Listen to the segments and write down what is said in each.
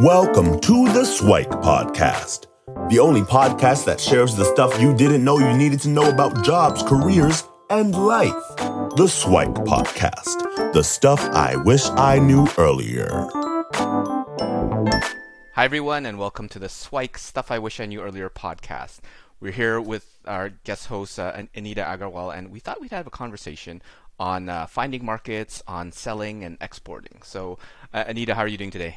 Welcome to the Swike Podcast, the only podcast that shares the stuff you didn't know you needed to know about jobs, careers, and life. The Swike Podcast, the stuff I wish I knew earlier. Hi, everyone, and welcome to the Swike Stuff I Wish I Knew Earlier podcast. We're here with our guest host, uh, Anita Agarwal, and we thought we'd have a conversation on uh, finding markets, on selling and exporting. So, uh, Anita, how are you doing today?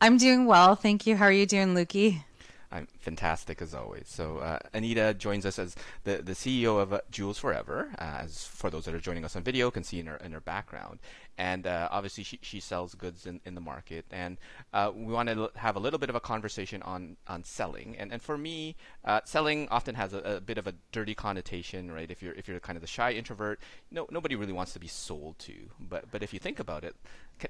I'm doing well, thank you. How are you doing, Luki? I'm fantastic as always. So uh, Anita joins us as the, the CEO of uh, Jewels Forever. Uh, as for those that are joining us on video, can see in her in her background, and uh, obviously she, she sells goods in, in the market. And uh, we want to have a little bit of a conversation on on selling. And and for me, uh, selling often has a, a, bit of a dirty connotation, right? If you're if you're kind of the shy introvert, no nobody really wants to be sold to. But but if you think about it,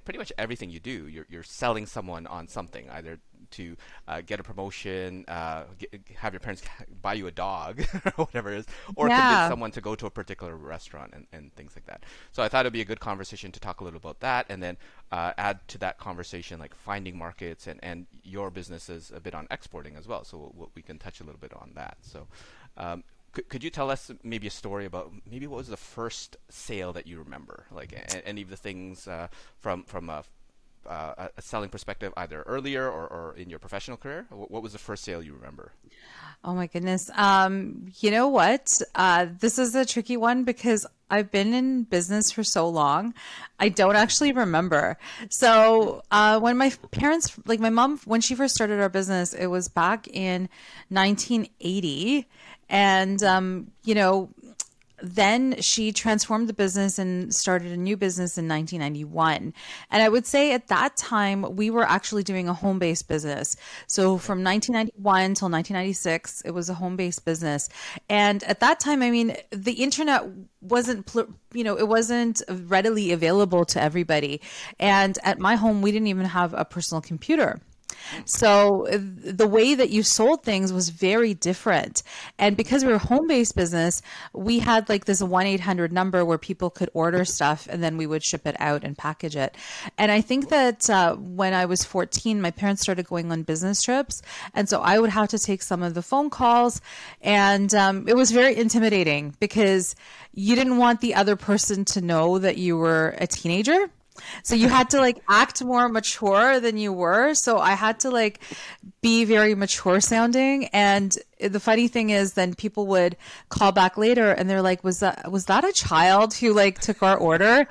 pretty much everything you do, you're you're selling someone on something, either to uh, get a promotion, uh, get, have your parents buy you a dog or whatever it is, or yeah. convince someone to go to a particular restaurant and, and things like that. So I thought it'd be a good conversation to talk a little about that, and then uh, add to that conversation like finding markets and, and your business is a bit on exporting as well. So we'll, we can touch a little bit on that. So. Um, could, could you tell us maybe a story about maybe what was the first sale that you remember, like any of the things uh, from from a uh, a selling perspective, either earlier or, or in your professional career? What was the first sale you remember? Oh my goodness. Um, you know what? Uh, this is a tricky one because I've been in business for so long. I don't actually remember. So, uh, when my parents, like my mom, when she first started our business, it was back in 1980. And, um, you know, then she transformed the business and started a new business in 1991. And I would say at that time, we were actually doing a home based business. So from 1991 until 1996, it was a home based business. And at that time, I mean, the internet wasn't, you know, it wasn't readily available to everybody. And at my home, we didn't even have a personal computer. So the way that you sold things was very different. And because we were a home-based business, we had like this 1-800 number where people could order stuff and then we would ship it out and package it. And I think that uh, when I was 14, my parents started going on business trips. And so I would have to take some of the phone calls. And um, it was very intimidating because you didn't want the other person to know that you were a teenager so you had to like act more mature than you were. So I had to like be very mature sounding. And the funny thing is then people would call back later and they're like, was that, was that a child who like took our order?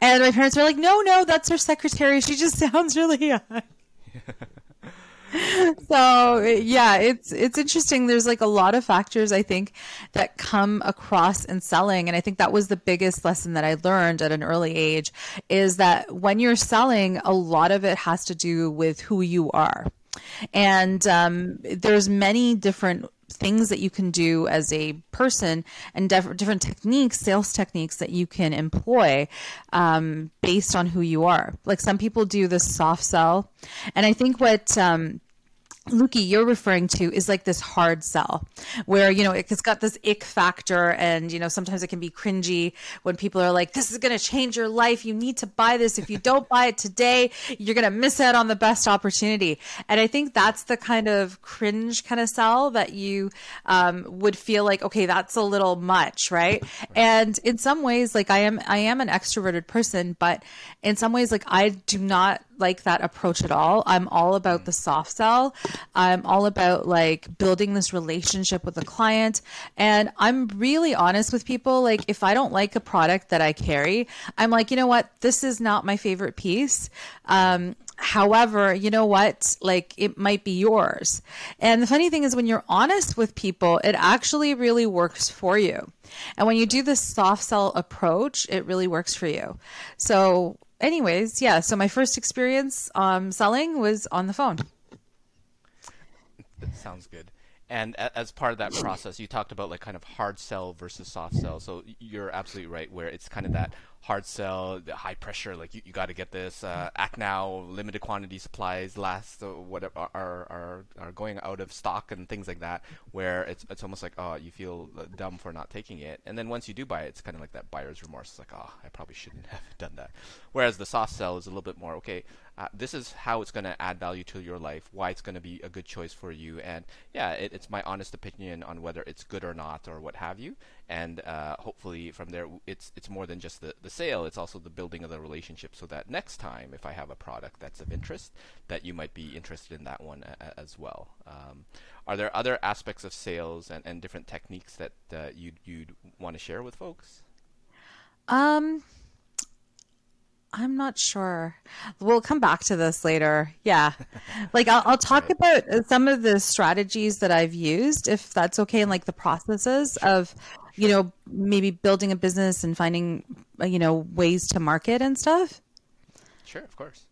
And my parents were like, no, no, that's our secretary. She just sounds really young. so yeah, it's it's interesting. There's like a lot of factors I think that come across in selling, and I think that was the biggest lesson that I learned at an early age is that when you're selling, a lot of it has to do with who you are, and um, there's many different things that you can do as a person and def- different techniques, sales techniques that you can employ um, based on who you are. Like some people do the soft sell. And I think what um, Luki, you're referring to is like this hard sell where, you know, it's got this ick factor and, you know, sometimes it can be cringy when people are like, this is going to change your life. You need to buy this. If you don't buy it today, you're going to miss out on the best opportunity. And I think that's the kind of cringe kind of sell that you um, would feel like, okay, that's a little much, right? And in some ways, like I am, I am an extroverted person, but in some ways, like I do not like that approach at all. I'm all about the soft sell. I'm all about like building this relationship with the client. And I'm really honest with people. Like, if I don't like a product that I carry, I'm like, you know what? This is not my favorite piece. Um, However, you know what? Like it might be yours. And the funny thing is, when you're honest with people, it actually really works for you. And when you do this soft sell approach, it really works for you. So anyways, yeah. So my first experience um, selling was on the phone. That sounds good. And as part of that process, you talked about like kind of hard sell versus soft sell. So you're absolutely right, where it's kind of that hard sell, high pressure, like you, you got to get this, uh, act now, limited quantity supplies last, uh, whatever are, are are going out of stock and things like that, where it's it's almost like oh you feel dumb for not taking it, and then once you do buy it, it's kind of like that buyer's remorse, it's like oh I probably shouldn't have done that. Whereas the soft sell is a little bit more okay. uh, this is how it's going to add value to your life, why it's going to be a good choice for you, and yeah, it, it's my honest opinion on whether it's good or not or what have you. And uh, hopefully from there, it's it's more than just the, the sale; it's also the building of the relationship. So that next time, if I have a product that's of interest, that you might be interested in that one a, a, as well. Um, are there other aspects of sales and, and different techniques that uh, you'd you'd want to share with folks? Um I'm not sure. We'll come back to this later. Yeah. Like I'll, I'll talk right. about some of the strategies that I've used, if that's okay, and like the processes sure. of, you know, maybe building a business and finding, you know, ways to market and stuff. Sure, of course.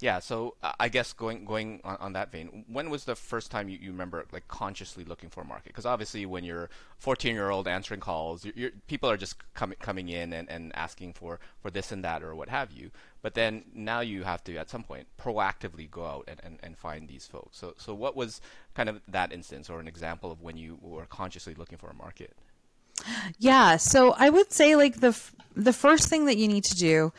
Yeah. So uh, I guess going going on, on, that vein, when was the first time you, you remember like consciously looking for a market? Because obviously, when you're 14 year old answering calls, you're, you're, people are just coming coming in and, and asking for, for this and that or what have you. But then now you have to at some point proactively go out and, and, and find these folks. So so what was kind of that instance or an example of when you were consciously looking for a market? Yeah, so I would say like the the first thing that you need to do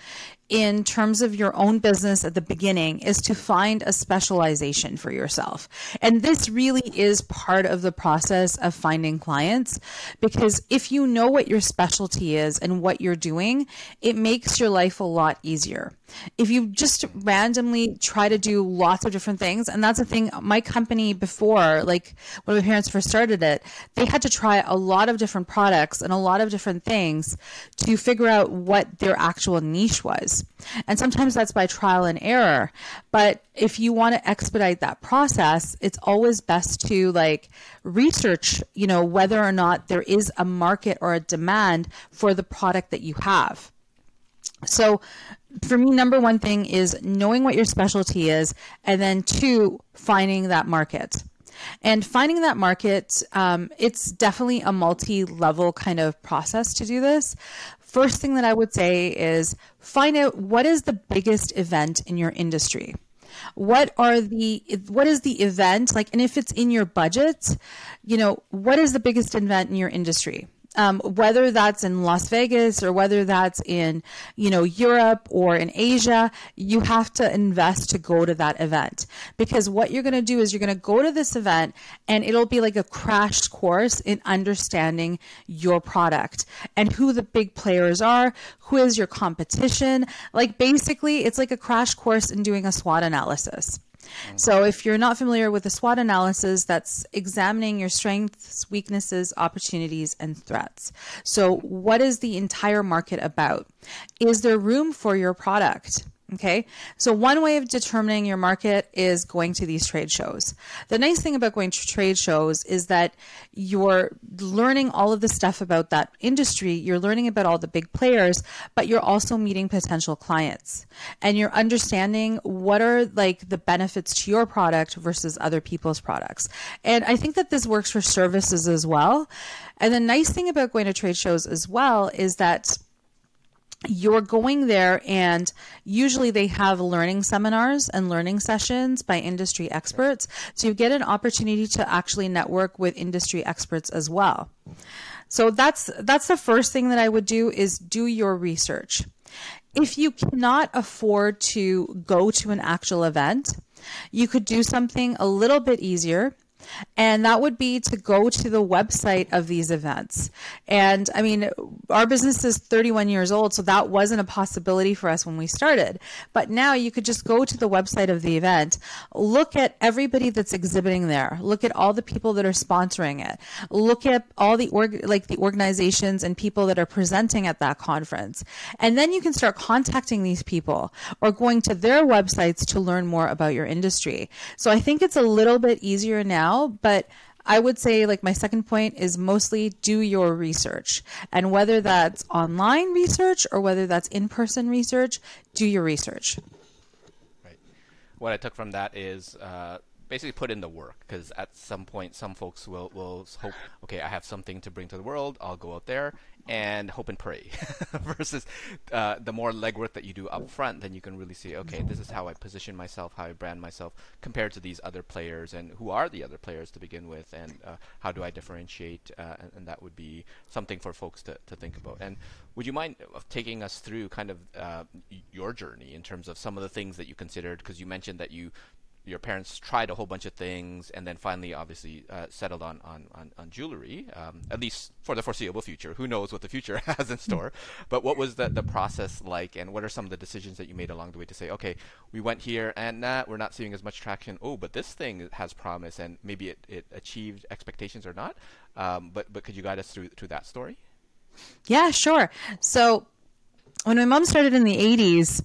in terms of your own business at the beginning is to find a specialization for yourself. And this really is part of the process of finding clients because if you know what your specialty is and what you're doing, it makes your life a lot easier. If you just randomly try to do lots of different things, and that's the thing, my company before, like when my parents first started it, they had to try a lot of different products and a lot of different things to figure out what their actual niche was. And sometimes that's by trial and error. But if you want to expedite that process, it's always best to like research, you know, whether or not there is a market or a demand for the product that you have. So for me, number one thing is knowing what your specialty is, and then two, finding that market. And finding that market, um, it's definitely a multi level kind of process to do this. First thing that I would say is find out what is the biggest event in your industry what are the what is the event like and if it's in your budget you know what is the biggest event in your industry um, whether that's in Las Vegas or whether that's in, you know, Europe or in Asia, you have to invest to go to that event because what you're going to do is you're going to go to this event and it'll be like a crash course in understanding your product and who the big players are, who is your competition. Like basically, it's like a crash course in doing a SWOT analysis. Mm-hmm. So, if you're not familiar with the SWOT analysis, that's examining your strengths, weaknesses, opportunities, and threats. So, what is the entire market about? Is there room for your product? Okay, so one way of determining your market is going to these trade shows. The nice thing about going to trade shows is that you're learning all of the stuff about that industry, you're learning about all the big players, but you're also meeting potential clients and you're understanding what are like the benefits to your product versus other people's products. And I think that this works for services as well. And the nice thing about going to trade shows as well is that you're going there and usually they have learning seminars and learning sessions by industry experts. So you get an opportunity to actually network with industry experts as well. So that's that's the first thing that i would do is do your research. If you cannot afford to go to an actual event you could do something a little bit easier and that would be to go to the website of these events. And I mean, our business is 31 years old, so that wasn't a possibility for us when we started. But now you could just go to the website of the event, look at everybody that's exhibiting there, look at all the people that are sponsoring it, look at all the org- like the organizations and people that are presenting at that conference. And then you can start contacting these people or going to their websites to learn more about your industry. So I think it's a little bit easier now now, but I would say like my second point is mostly do your research. And whether that's online research or whether that's in-person research, do your research. Right. What I took from that is uh, basically put in the work because at some point some folks will will hope okay I have something to bring to the world I'll go out there and hope and pray versus uh, the more legwork that you do up front then you can really see okay this is how i position myself how i brand myself compared to these other players and who are the other players to begin with and uh, how do i differentiate uh, and, and, that would be something for folks to, to think about. And would you mind taking us through kind of uh, your journey in terms of some of the things that you considered? Because you mentioned that you your parents tried a whole bunch of things and then finally obviously uh, settled on on, on, on jewelry um, at least for the foreseeable future. Who knows what the future has in store. But what was the, the process like and what are some of the decisions that you made along the way to say okay we went here and nah, we're not seeing as much traction. Oh but this thing has promise and maybe it, it achieved expectations or not. Um, but but could you guide us through through that story? Yeah sure. So when my mom started in the 80s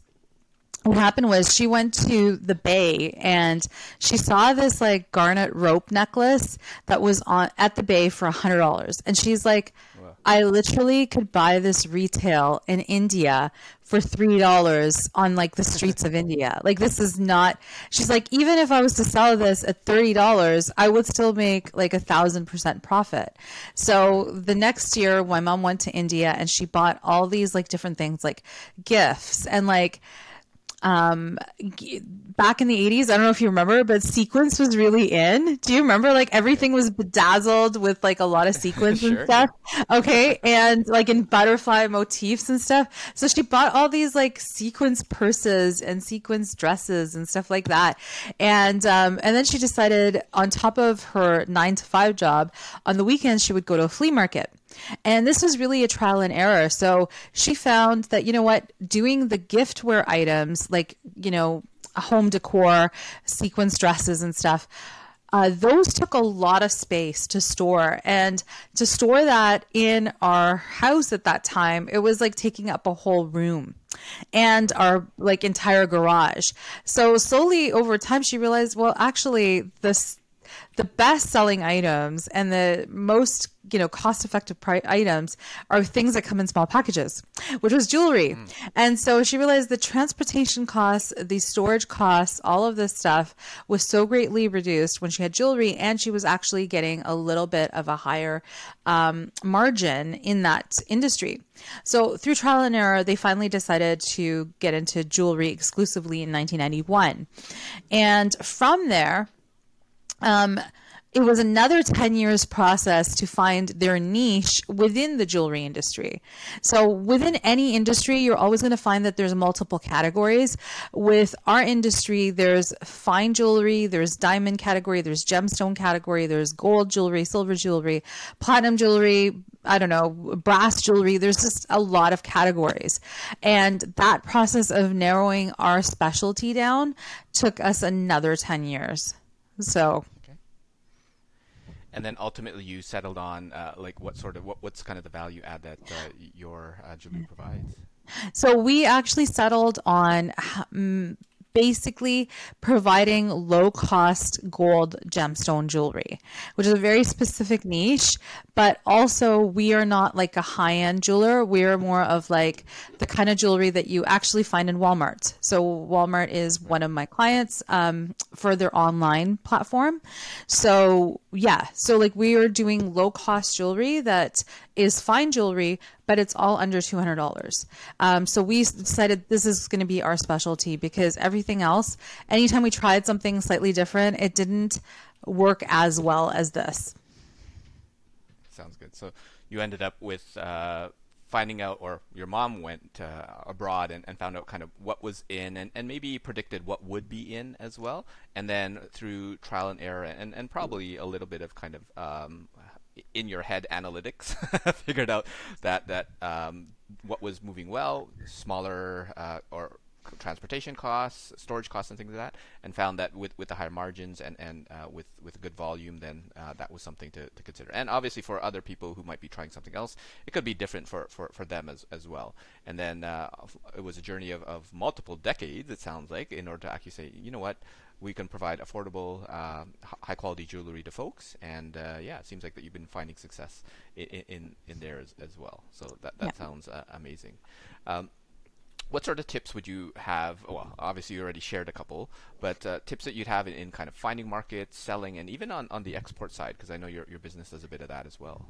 what happened was she went to the bay and she saw this like garnet rope necklace that was on at the bay for a hundred dollars. And she's like wow. i literally could buy this retail in india for three dollars on like the streets of india. Like this is not she's like even if i was to sell this at thirty dollars i would still make like a thousand percent profit. So the next year my mom went to india and she bought all these like different things like gifts and like um, back in the 80s, I don't know if you remember, but sequins was really in. Do you remember like everything was bedazzled with like a lot of sequins sure. and stuff? Okay. And like in butterfly motifs and stuff. So she bought all these like sequins purses and sequins dresses and stuff like that. And, um, and then she decided on top of her nine to five job on the weekends, she would go to a flea market. And this was really a trial and error. So she found that, you know what, doing the giftware items like, you know, home decor, sequins dresses and stuff, uh, those took a lot of space to store. And to store that in our house at that time, it was like taking up a whole room and our like entire garage. So slowly over time, she realized, well, actually, this the best selling items and the most you know cost effective pri- items are things that come in small packages which was jewelry. Mm. and so she realized the transportation costs the storage costs all of this stuff was so greatly reduced when she had jewelry and she was actually getting a little bit of a higher um, margin in that industry. So through trial and error they finally decided to get into jewelry exclusively in 1991 and from there um, it was another 10 years process to find their niche within the jewelry industry. So within any industry, you're always going to find that there's multiple categories. With our industry, there's fine jewelry, there's diamond category, there's gemstone category, there's gold jewelry, silver jewelry, platinum jewelry, I don't know, brass jewelry. There's just a lot of categories. And that process of narrowing our specialty down took us another 10 years. So. And then ultimately, you settled on uh, like what sort of what, what's kind of the value add that uh, your uh, jewelry provides. So we actually settled on um, basically providing low cost gold gemstone jewelry, which is a very specific niche. But also, we are not like a high end jeweler. We're more of like the kind of jewelry that you actually find in Walmart. So, Walmart is one of my clients um, for their online platform. So, yeah, so like we are doing low cost jewelry that is fine jewelry, but it's all under $200. Um, so we decided this is going to be our specialty because everything else, anytime we tried something slightly different, it didn't work as well as this. Sounds good. So you ended up with uh, finding out, or your mom went uh, abroad and, and, found out kind of what was in and, and maybe predicted what would be in as well. And then through trial and error and, and probably a little bit of kind of um, in your head analytics figured out that that um, what was moving well, smaller uh, or transportation costs, storage costs, and things like that, and found that with, with the higher margins and and uh, with with good volume, then uh, that was something to, to consider. And obviously, for other people who might be trying something else, it could be different for, for, for them as as well. And then uh, it was a journey of, of multiple decades. It sounds like in order to actually say, you know what, we can provide affordable, uh, high quality jewelry to folks. And uh, yeah, it seems like that you've been finding success in in, in there as, as well. So that that yeah. sounds uh, amazing. Um, what sort of tips would you have? Well, obviously you already shared a couple, but uh, tips that you'd have in, in, kind of finding markets, selling, and even on, on the export side, because I know your your business does a bit of that as well.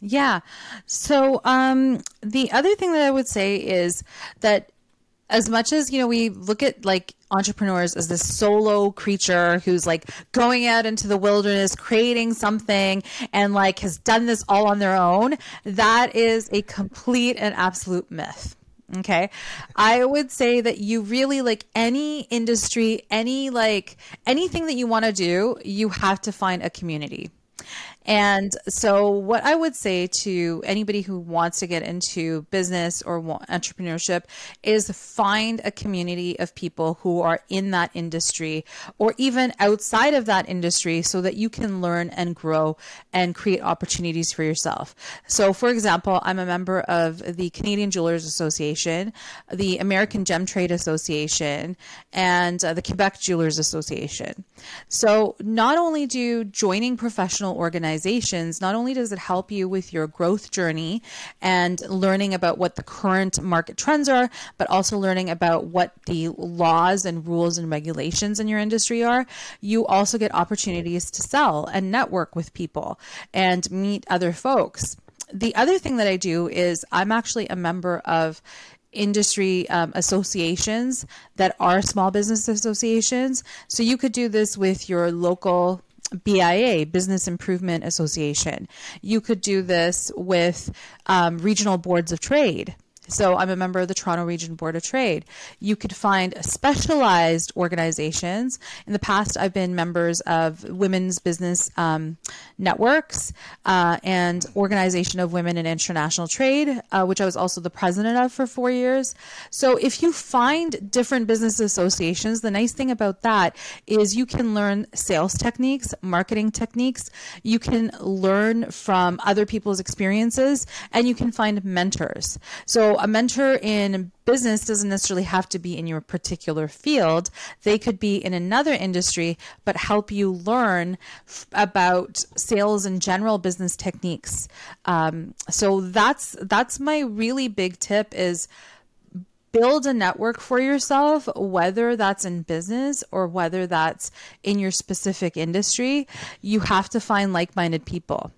Yeah. So um, the other thing that I would say is that as much as you know we look at like entrepreneurs as this solo creature who's like going out into the wilderness creating something and like has done this all on their own that is a complete and absolute myth okay. I would say that you really like any industry any like anything that you want to do you have to find a community and so, what I would say to anybody who wants to get into business or entrepreneurship is find a community of people who are in that industry or even outside of that industry so that you can learn and grow and create opportunities for yourself. So, for example, I'm a member of the Canadian Jewelers Association, the American Gem Trade Association, and uh, the Quebec Jewelers Association. So, not only do joining professional organizations organizations, not only does it help you with your growth journey and learning about what the current market trends are, but also learning about what the laws and rules and regulations in your industry are, you also get opportunities to sell and network with people and meet other folks. The other thing that I do is I'm actually a member of industry um, associations that are small business associations. So you could do this with your local BIA, Business Improvement Association. You could do this with um, regional boards of trade. So I'm a member of the Toronto Region Board of Trade. You could find specialized organizations. In the past, I've been members of women's business um, networks uh, and Organization of Women in International Trade, uh, which I was also the president of for four years. So if you find different business associations, the nice thing about that is you can learn sales techniques, marketing techniques. You can learn from other people's experiences, and you can find mentors. So a mentor in business doesn't necessarily have to be in your particular field. They could be in another industry, but help you learn f- about sales and general business techniques. Um, so that's that's my really big tip is build a network for yourself, whether that's in business or whether that's in your specific industry. You have to find like minded people.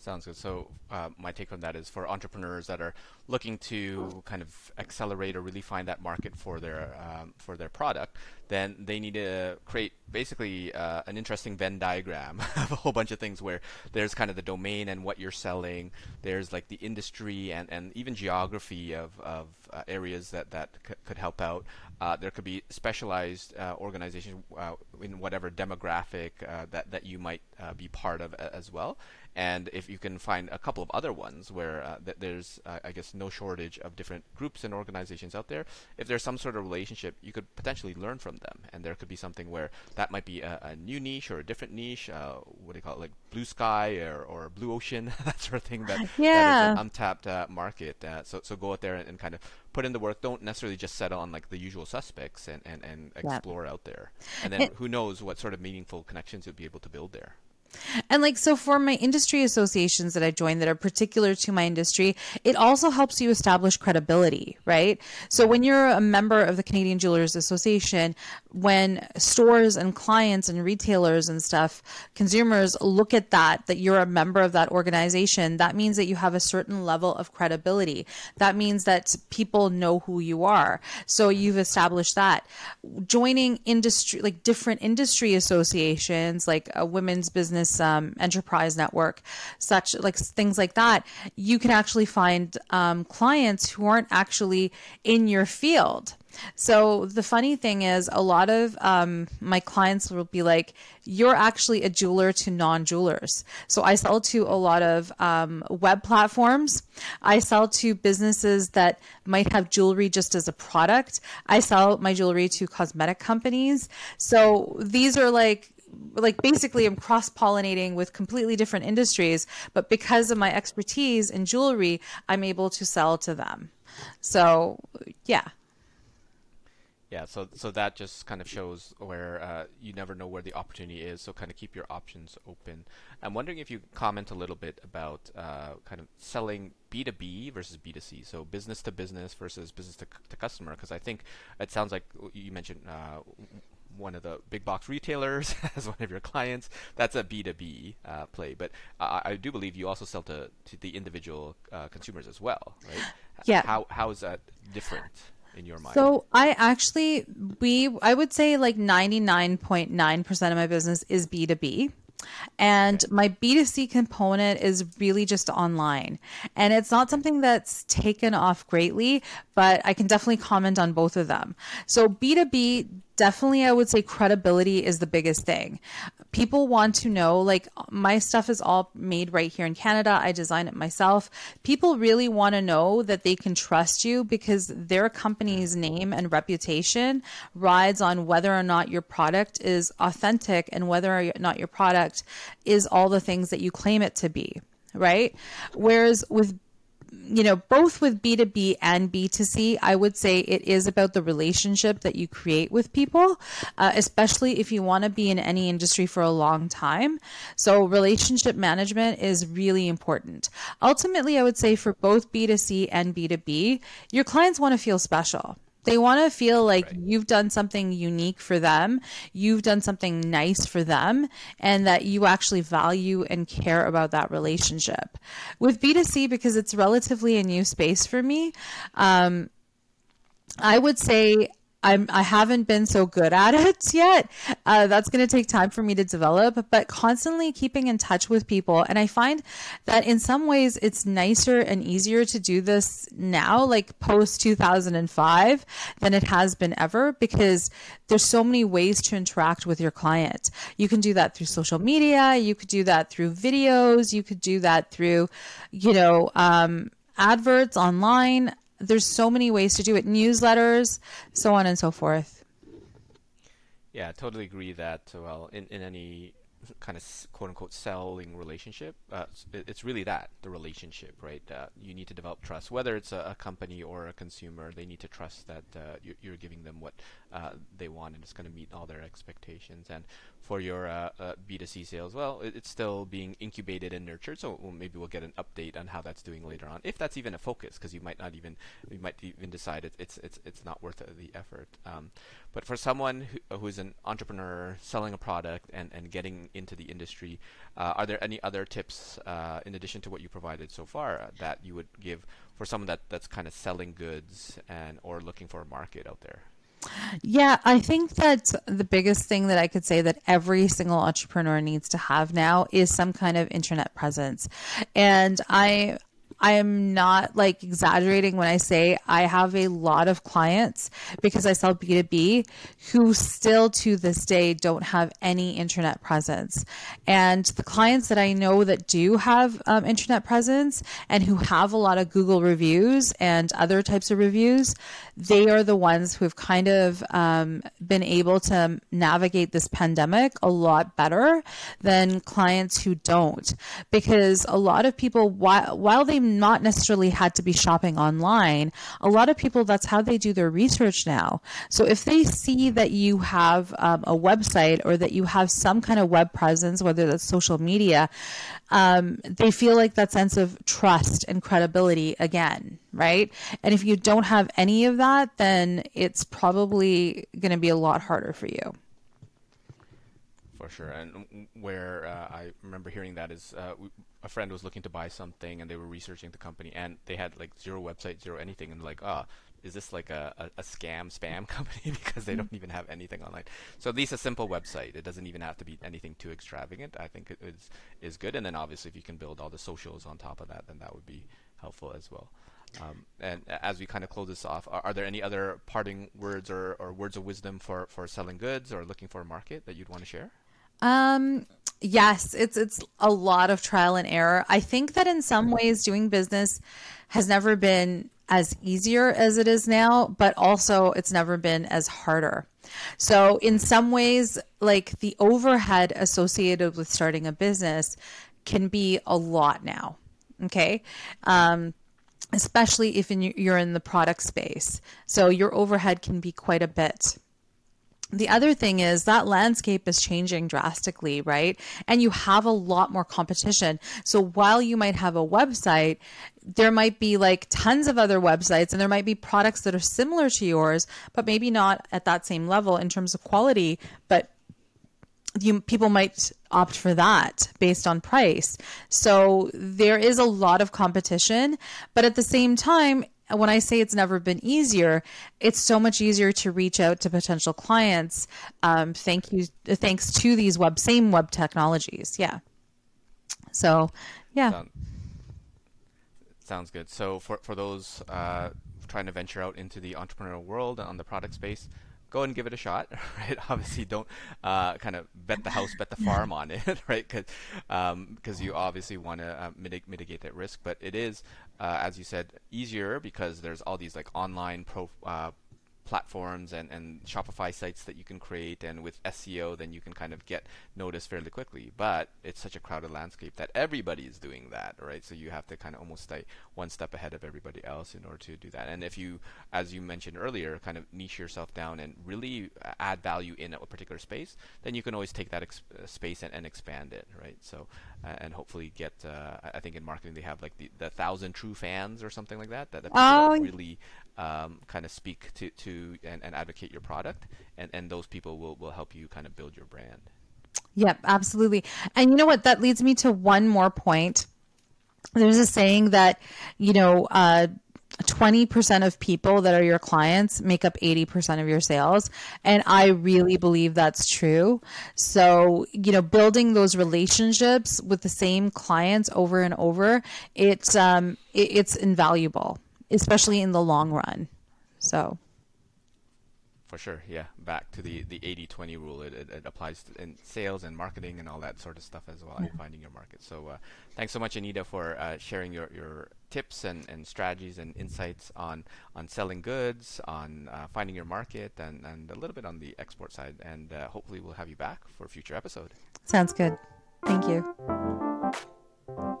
Sounds good. So uh, my take on that is for entrepreneurs that are looking to kind of accelerate or really find that market for their um, for their product, then they need to create basically uh, an interesting Venn diagram of a whole bunch of things where there's kind of the domain and what you're selling. There's like the industry and, and even geography of, of uh, areas that that c- could help out. Uh, there could be specialized uh, organizations uh, in whatever demographic that that you might be part of as well. And if you can find a couple of other ones where uh, th- there's, uh, I guess, no shortage of different groups and organizations out there, if there's some sort of relationship, you could potentially learn from them. And there could be something where that might be a, a new niche or a different niche. Uh, what do you call it, like blue sky or, or blue ocean, that sort of thing. That, yeah. that is an untapped uh, market. Uh, so so go out there and, and, kind of put in the work. Don't necessarily just settle on like the usual suspects and and, and explore out there. And then it, who knows what sort of meaningful connections you'll be able to build there. And like, so for my industry associations that I joined that are particular to my industry, it also helps you establish credibility, right? So when you're a member of the Canadian Jewelers Association, when stores and clients and retailers and stuff, consumers look at that, that you're a member of that organization, that means that you have a certain level of credibility. That means that people know who you are. So you've established that. Joining industry, like different industry associations, like a women's business business um, enterprise network, such like things like that, you can actually find um, clients who aren't actually in your field. So the funny thing is, a lot of um, my clients will be like, "You're actually a jeweler to non-jewelers." So I sell to a lot of um, web platforms. I sell to businesses that might have jewelry just as a product. I sell my jewelry to cosmetic companies. So these are like like basically I'm cross pollinating with completely different industries, but because of my expertise in jewelry, I'm able to sell to them. So, yeah. Yeah, so so that just kind of shows where uh, you never know where the opportunity is. So kind of keep your options open. I'm wondering if you comment a little bit about uh, kind of selling B2B versus B2C, so business to business versus business to, to customer, because I think it sounds like you mentioned uh, one of the big box retailers as one of your clients, that's a B2B uh, play. But uh, I do believe you also sell to, to the individual uh, consumers as well, right? Yeah. How, how is that different? in your mind? So I actually we I would say like 99.9% of my business is B2B. And my B2C component is really just online. And it's not something that's taken off greatly, but I can definitely comment on both of them. So B2B, definitely I would say credibility is the biggest thing. People want to know, like, my stuff is all made right here in Canada. I design it myself. People really want to know that they can trust you because their company's name and reputation rides on whether or not your product is authentic and whether or not your product is all the things that you claim it to be right? Whereas with you know, both with B2B and B2C, I would say it is about the relationship that you create with people, uh, especially if you want to be in any industry for a long time. So, relationship management is really important. Ultimately, I would say for both B2C and B2B, your clients want to feel special. They want to feel like right. you've done something unique for them, you've done something nice for them, and that you actually value and care about that relationship. With B2C, because it's relatively a new space for me, um, I would say I'm I haven't been so good at it yet. Uh, that's going to take time for me to develop, but constantly keeping in touch with people, and I find that in some ways it's nicer and easier to do this now, like post 2005, than it has been ever, because there's so many ways to interact with your client. You can do that through social media, you could do that through videos, you could do that through, you know. Um, adverts online there's so many ways to do it. Newsletters so on and so forth. Yeah I totally agree that well in, in any kind of quote unquote selling relationship uh, it's really that the relationship right uh, you need to develop trust. Whether it's a, a, company or a consumer they need to trust that uh, you're, you're, giving them what uh, they want and it's going to meet all their expectations and for your uh, uh, B2C sales, well, it, it's still being incubated and nurtured. So we'll, maybe we'll get an update on how that's doing later on, if that's even a focus, because you might not even you might even decide it, it's it's it's not worth the effort. Um, but for someone who, who's an entrepreneur selling a product and, and getting into the industry, uh, are there any other tips uh, in addition to what you provided so far uh, that you would give for someone that, that's kind of selling goods and or looking for a market out there? Yeah, I think that the biggest thing that I could say that every single entrepreneur needs to have now is some kind of internet presence. And I I am not like exaggerating when I say I have a lot of clients because I sell B2B who still to this day don't have any internet presence. And the clients that I know that do have um, internet presence and who have a lot of Google reviews and other types of reviews, they are the ones who have kind of um, been able to navigate this pandemic a lot better than clients who don't. Because a lot of people, while, while they not necessarily had to be shopping online. A lot of people, that's how they do their research now. So if they see that you have um, a website or that you have some kind of web presence, whether that's social media, um, they feel like that sense of trust and credibility again, right? And if you don't have any of that, then it's probably going to be a lot harder for you for sure. And where uh, I remember hearing that is uh, a friend was looking to buy something and they were researching the company and they had like zero website, zero anything, and like, ah, oh, is this like a, a, a, scam spam company because they don't even have anything online? So at least a simple website. It doesn't even have to be anything too extravagant. I think it is is good. And then obviously if you can build all the socials on top of that, then that would be helpful as well. Um, and as we kind of close this off, are, are there any other parting words or, or words of wisdom for, for selling goods or looking for a market that you'd want to share? Um, yes, it's it's a lot of trial and error. I think that in some ways doing business has never been as easier as it is now, but also it's never been as harder. So in some ways, like the overhead associated with starting a business can be a lot now. Okay. Um, especially if in, you're in the product space. So your overhead can be quite a bit. the other thing is that landscape is changing drastically, right? And you have a lot more competition. So while you might have a website, there might be like tons of other websites and there might be products that are similar to yours, but maybe not at that same level in terms of quality, but you people might opt for that based on price. So there is a lot of competition, but at the same time, when I say it's never been easier, it's so much easier to reach out to potential clients. Um, thank you, thanks to these web same web technologies. Yeah. So, yeah. Sound, sounds good. So for for those uh, trying to venture out into the entrepreneurial world and on the product space, go and give it a shot, right? Obviously, don't uh, kind of bet the house, bet the farm on it, right? Because um, cause you obviously want to uh, mitig- mitigate that risk. But it is, uh, as you said, easier because there's all these like online pro uh, platforms and, and Shopify sites that you can create, and with SEO, then you can kind of get noticed fairly quickly. But it's such a crowded landscape that everybody is doing that, right? So you have to kind of almost stay one step ahead of everybody else in order to do that. And if you, as you mentioned earlier, kind of niche yourself down and really add value in a particular space, then you can always take that ex- uh, space and, and expand it, right? So uh, and hopefully get. Uh, I think in marketing they have like the, the thousand true fans or something like that that, that oh. really um, kind of speak to, to and, and advocate your product, and, and those people will, will help you kind of build your brand. Yep, absolutely. And you know what? That leads me to one more point. There's a saying that, you know, uh, 20% of people that are your clients make up 80% of your sales. And I really believe that's true. So, you know, building those relationships with the same clients over and over, it's, um, it, it's invaluable especially in the long run. So. For sure, yeah. Back to the, the 80-20 rule, it, it, it, applies in sales and marketing and all that sort of stuff as well, yeah. finding your market. So uh, thanks so much, Anita, for uh, sharing your, your tips and, and strategies and insights on, on selling goods, on uh, finding your market, and, and a little bit on the export side. And uh, hopefully we'll have you back for a future episode. Sounds good. Thank you.